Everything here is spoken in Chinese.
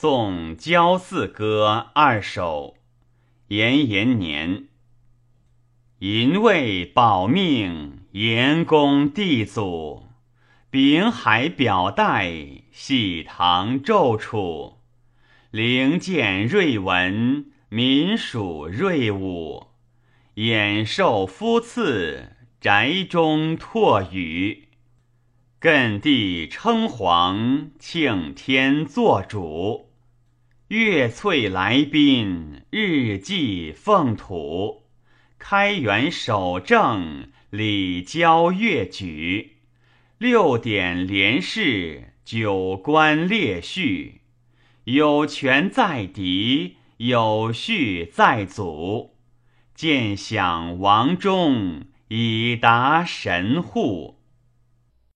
宋郊四歌二首，延延年。银位保命，严公地祖。秉海表带，系唐咒楚。灵鉴瑞文，民属瑞武。衍寿夫赐，宅中拓宇。艮地称皇，庆天作主。月翠来宾，日祭奉土。开元守正，礼交乐举。六典连饰，九官列序。有权在嫡，有序在祖。见享王中，以达神户。